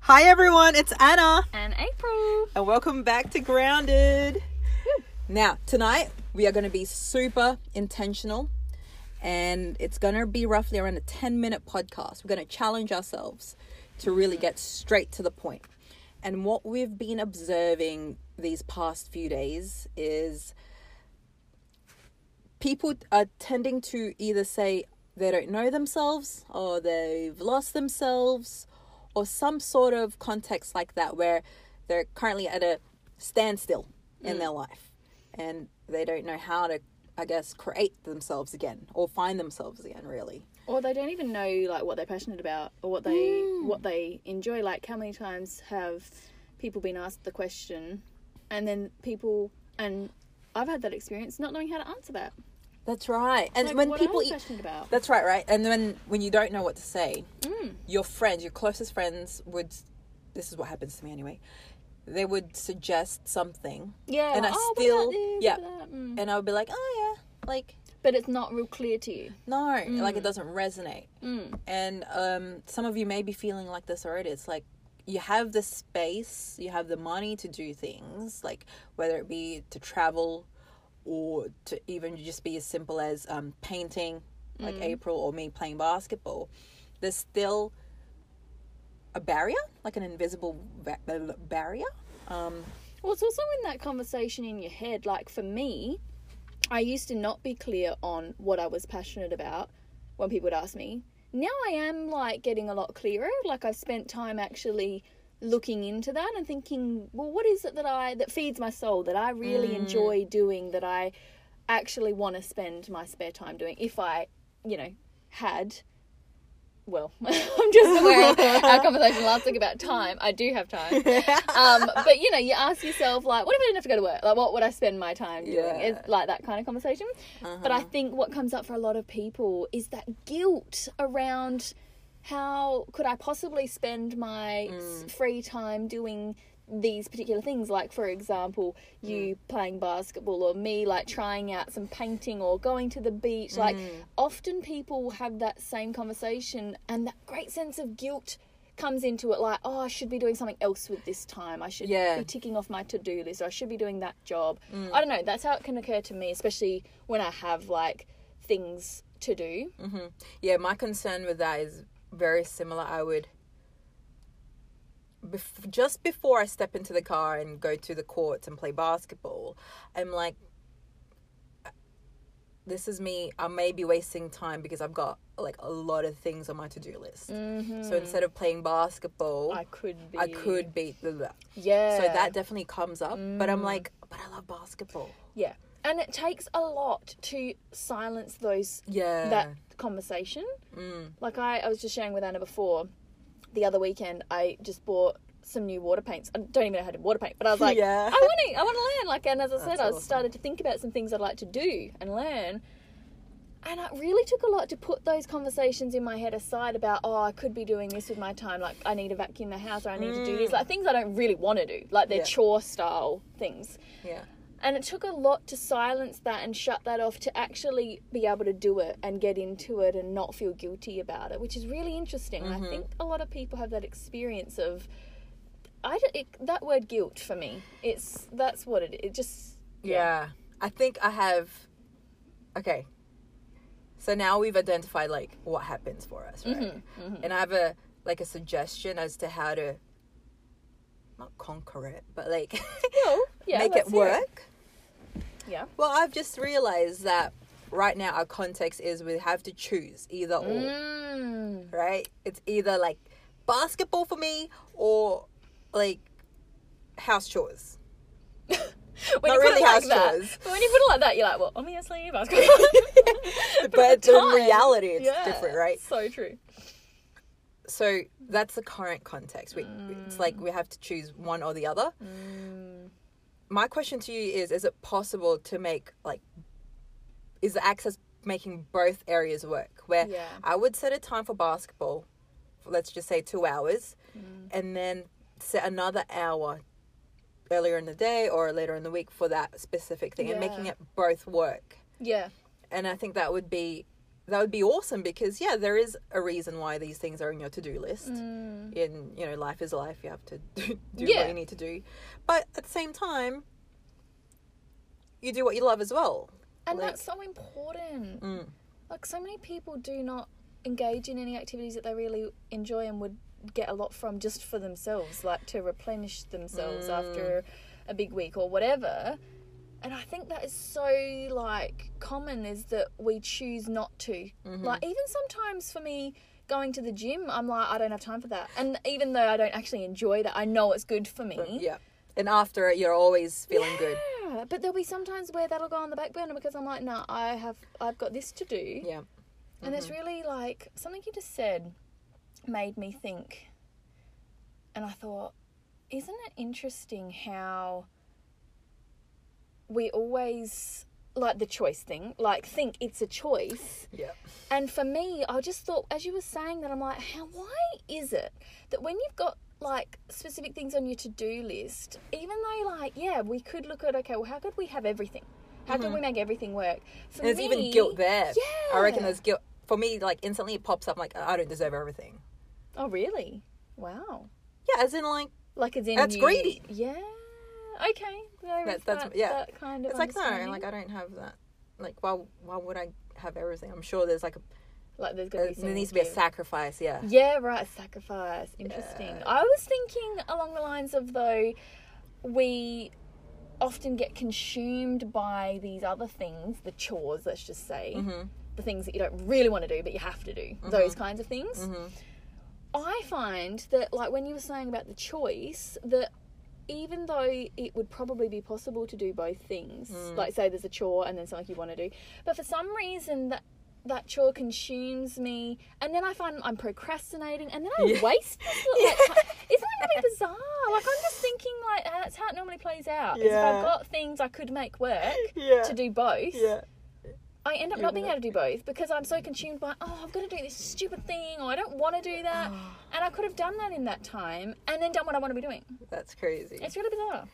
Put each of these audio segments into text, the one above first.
Hi everyone, it's Anna, and April. and welcome back to Grounded. Now, tonight we are going to be super intentional, and it's going to be roughly around a 10 minute podcast. We're going to challenge ourselves to really get straight to the point. And what we've been observing these past few days is people are tending to either say they don't know themselves or they've lost themselves or some sort of context like that where they're currently at a standstill in mm. their life and they don't know how to i guess create themselves again or find themselves again really Or they don't even know like what they're passionate about or what they mm. what they enjoy. Like how many times have people been asked the question, and then people and I've had that experience not knowing how to answer that. That's right and Like, when what people eat about? that's right right and then when you don't know what to say Mm. your friends your closest friends would this is what happens to me anyway they would suggest something Yeah, and I oh, still- this, yeah. what about that? Mm. and i would be like oh yeah like but it's not real clear to you. no like it doesn't resonate Mm. and um, some of you may be feeling like this already it's like you have the space you have the money to do things like whether it be to travel or to even just be as simple as um, painting like april or me playing basketball there's still a barrier like an invisible ba- barrier um, Well, it's also in that conversation in your head. Like for me, I used to not be clear on what I was passionate about when people would ask me. Now I am like getting a lot clearer. Like I've spent time actually looking into that and thinking, well, what is it that I that feeds my soul that I really enjoy doing that I actually want to spend my spare time doing if I, you know, had well, I'm just aware of our conversation last week about time. I do have time. Um, but you know, you ask yourself like, what if I didn't have to go to work? Like, what would I spend my time doing? Yeah. It's like that kind of conversation. But I think what comes up for a lot of people is that guilt around how could I possibly spend my s- mm. free time doing these particular things? Like for example you mm. playing basketball or me like trying out some painting or going to the beach. Like mm. often people have that same conversation and that great sense of guilt comes into it like oh I should be doing something else with this time. I should Yeah. be ticking off my to-do list. Or I should be doing that job. I don't know. That's how it can occur to me especially when I have like things to do. Mm-hmm. Yeah my concern with that is very similar. I would bef- just before i step into the car and go to the courts and play basketball i'm like this is me. I may be wasting time because i've got like a lot of things on my to-do list. Mm-hmm. So instead of playing basketball I could be I could beat the, the yeah. so that definitely comes up. But i'm mm. like but i love basketball. Yeah. And it takes a lot to silence those yeah that conversation. Mm. Like I, I was just sharing with Anna before the other weekend I just bought some new water paints. I don't even know how to water paint, but I was like, Yeah. I want to I want to learn. Like and as I said, That's I started to think about some things I'd like to do and learn. And it really took a lot to put those conversations in my head aside about, oh, I could be doing this with my time. Like, I need to vacuum the house or I need to do this. Like, things I don't really want to do. Like, they're Mm. Yeah. chore style things. yeah And it took a lot to silence that and shut that off to actually be able to do it and get into it and not feel guilty about it, which is really interesting. I think a lot of people have that experience of I it, that word guilt for me. It's that's what it it just Yeah. I think I have. Okay. So now we've identified like what happens for us, right? Mm-hmm, And I have a like a suggestion as to how to not conquer it, but like well, yeah, make it work. Yeah. Well, I've just realized that right now our context is we have to choose either or, Mm. right? It's either like basketball for me or like house chores. When Not you put really it like house that, chores. but when you put it like that, you're like, well, obviously basketball. but the in time, reality, it's yeah, different, right? So true. So that's the current context. We, It's like we have to choose one or the other. Mm. My question to you is: Is it possible to make like, is the access making both areas work? Where Yeah. I would set a time for basketball, let's just say two hours, Mm. and then set another hour earlier in the day or later in the week for that specific thing, and making it both work. Yeah. And I think that would be that would be awesome because yeah, there is a reason why these things are in your to-do list. Mm. In you know, life is life. You have to do, do Yeah. what you need to do, but at the same time, you do what you love as well. And Like- that's so important. Mm. Like so many people do not engage in any activities that they really enjoy and would get a lot from just for themselves, like to replenish themselves Mm. after a big week or whatever. And I think that is so like common is that we choose not to. Mm-hmm. Like even sometimes for me going to the gym, I'm like I don't have time for that. And even though I don't actually enjoy that, I know it's good for me. Yeah, and after it, you're always feeling good. Yeah, but there'll be sometimes where that'll go on the back burner because I'm like, no, I have, I've got this to do, Yeah, and it's really like something you just said made me think, and I thought, isn't it interesting how we always like the choice thing, like think it's a choice, yeah, and for me, I just thought, as you were saying that, I'm like, how, why is it that when you've got like specific things on your to do list, even though, like, yeah, we could look at, okay, well, how could we have everything? How could mm-hmm. we make everything work? For and there's me, even guilt there. Yeah. I reckon there's guilt for me. Like instantly, it pops up like I don't deserve everything. Oh, really? Wow. Yeah, as in like Like, as in. That's you- greedy. Yeah. Okay. That's- that's- that, yeah. that kind of. it's like no, like I don't have that. Like why why would I have everything? I'm sure there's like a Like, there's going to be there needs to be a sacrifice. Yeah. Yeah, right. Sacrifice. Interesting. Yeah. I was thinking along the lines of though we often get consumed by these other things, the chores, let's just say, Mm-hmm. the things that you don't really want to do but you have to do, those kinds of things. Mm-hmm. I find that, like when you were saying about the choice, that even though it would probably be possible to do both things, Mm. like say there's a chore and then something you want to do, but for some reason that that chore consumes me, and then I find I'm procrastinating, and then I Yeah. waste. This like, ti- Isn't that really bizarre? Like I'm just thinking, like that's how it normally plays out. Is if I've got things I could make work Yeah. to do both, Yeah. I end up not being able to do both because I'm so consumed by, oh, I've got to do this stupid thing, or I don't want to do that. and I could have done that in that time and then done what I want to be doing. That's crazy. It's really bizarre.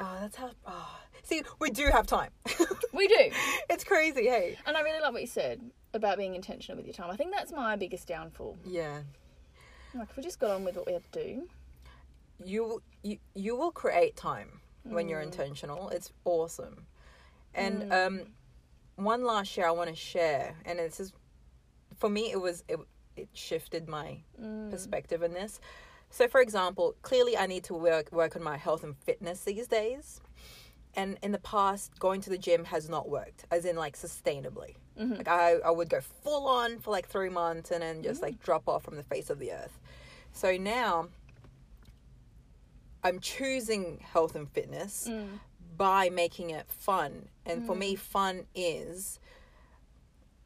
oh, that's how. Oh. See, we do have time. We do. it's crazy. Hey. And I really love what you said about being intentional with your time. I think that's my biggest downfall. Yeah. Like, if we just got on with what we have to do. you you you will create time when Mm. you're intentional. It's awesome. And Mm. um, one last share I want to share, and it's just for me, it was it, it shifted my Mm. perspective in this. So, for example, clearly I need to work work on my health and fitness these days. And in the past, going to the gym has not worked, as in like sustainably. Mhm. Like I, I would go full on for like three months and then Mm. just like drop off from the face of the earth. So now I'm choosing health and fitness Mm. By making it fun. And for me, fun is,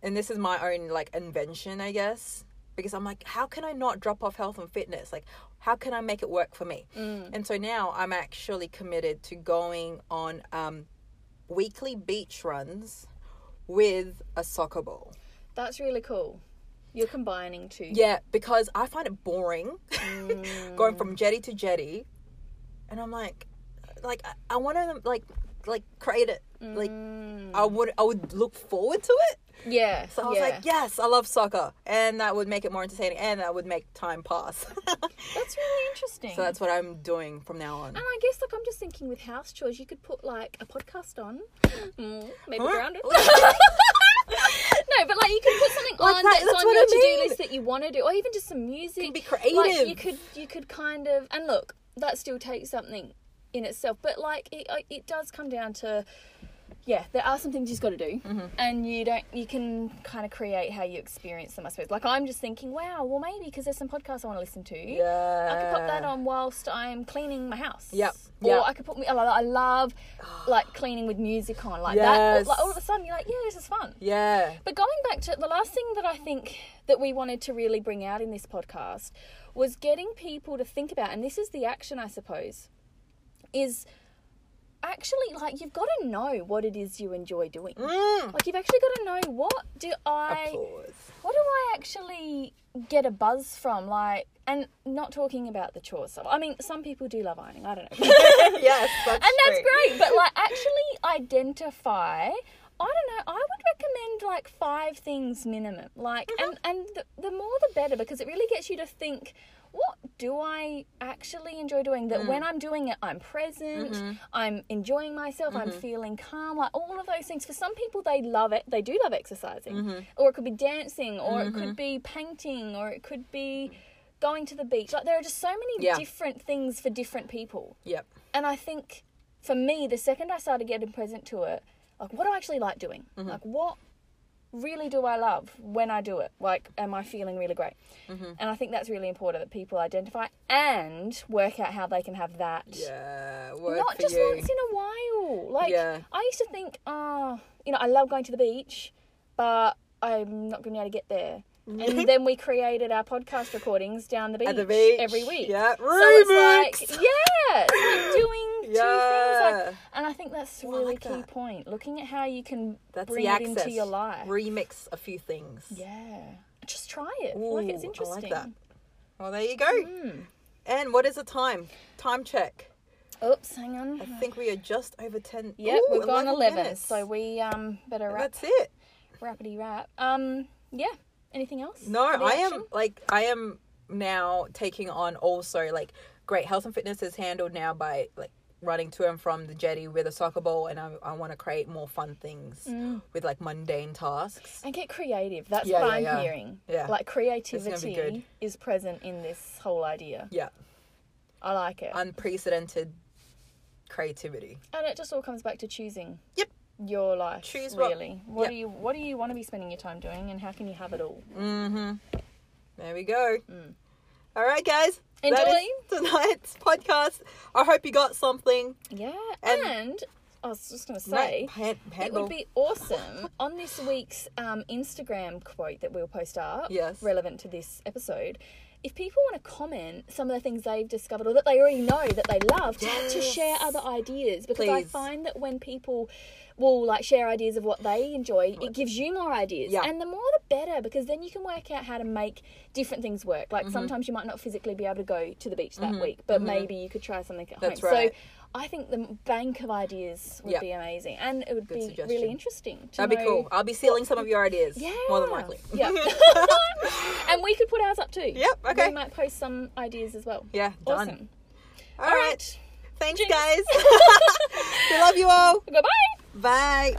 and this is my own like invention, I guess, because I'm like, how can I not drop off health and fitness? Like, how can I make it work for me? Mm. And so now I'm actually committed to going on um, weekly beach runs with a soccer ball. That's really cool. You're combining two. Yeah, because I find it boring Mm. going from jetty to jetty, and I'm like, like I, I want to like like create it. Like Mm. I would I would look forward to it. yeah. So I was yeah. like, yes, I love soccer, and that would make it more entertaining, and that would make time pass. That's really interesting. so that's what I'm doing from now on. And I guess, like, I'm just thinking with house chores, you could put like a podcast on, mm, maybe Huh? grounded. no, but like you could put something Like on that- that's, that's on your I to-do list that you want to do, or even just some music. Could be Like creative. you could, you could kind of, and look, that still takes something in itself, but like it, uh, it does come down to. Yeah, there are some things you've got to do, Mm-hmm. and you don't. You can kind of create how you experience them. I suppose. Like I'm just thinking, wow, well maybe because there's some podcasts I want to listen to. yeah, I could put that on whilst I'm cleaning my house. Yep, Or yep. I could put me. I love- I love like cleaning with music on like that. Like all of a sudden you're like, yeah, this is fun. Yeah, But going back to the last thing that I think that we wanted to really bring out in this podcast was getting people to think about, and this is the action, I suppose, is actually like you've got to know what it is you enjoy doing. mm. Like you've actually got to know what do I applause. what do I actually get a buzz from? Like, and not talking about the chores stuff. I mean, some people do love ironing. I don't know. yes, that's and that's true. great. But like, actually identify I don't know. I would recommend like five things minimum. Like, and and the, the more the better because it really gets you to think. What do I actually enjoy doing? That when mm. I'm doing it, I'm present, mm-hmm. I'm enjoying myself, I'm mm-hmm. feeling calm, like all of those things. For some people, they love it, they do love exercising, mm-hmm. or it could be dancing, or it could be painting, or it could be going to the beach. Like, there are just so many Yeah. different things for different people. Yep. And I think for me, the second I started getting present to it, like what do I actually like doing? Mm-hmm. Like what really do I love when I do it? Like, am I feeling really great? Mm-hmm. And I think that's really important that people identify and work out how they can have that. Yeah. Work Not just you. once in a while. Like Yeah. I used to think, oh, you know, I love going to the beach, but I'm not going to be able to get there. And then we created our podcast recordings down the beach, the beach. every week. Yeah. So it's like, yeah, it's like doing two things. Yeah. Like, and I think that's a Oh, really like key that. point. Looking at how you can That's bring the it into your life. Remix a few things. yeah. Just try it. Feel like it's interesting. I like that. Well, there you go. Mm. And what is the time? Time check. Oops, hang on. I think we are just over 10. Yep, Ooh, we've gone 11, minutes. so we um better wrap, That's it. rapidy wrap. Um, yeah. Anything else? No, I action? am like I am now taking on also like great health and fitness is handled now by like running to and from the jetty with a soccer ball and I, I want to create more fun things Mm. with like mundane tasks. And get creative. That's Yeah, what yeah, I'm yeah. hearing. Yeah. Like creativity is present in this whole idea. Yeah, I like it. unprecedented creativity. and it just all comes back to choosing. Yep. Your life. Choose what- really. What Yep. do you what do you want to be spending your time doing and how can you have it all? Mm-hmm. There we go. Mm. All right, guys. That Enjoy. tonight's podcast. I hope you got something. Yeah. And- And, I was just gonna say Pan- it would be awesome on this week's um, Instagram quote that we'll post up, Yes. relevant to this episode. If people want to comment some of the things they've discovered or that they already know that they love, to, to share other ideas, because I find that when people will like share ideas of what they enjoy, it gives you more ideas, Yeah. and the more the better, because then you can work out how to make different things work. Mm-hmm. Like sometimes you might not physically be able to go to the beach that week, but maybe you could try something at That's home. right. So I think the bank of ideas would Yeah. be amazing, and it would Good be suggestion. really interesting. To That'd be cool. I'll be stealing some of your ideas. Yeah, More than likely. Yeah, and we could put ours up too. Yep, okay. We might post some ideas as well. Yeah, done. Awesome. All right. Thanks, Jinx. guys. we love you all. Goodbye. Bye.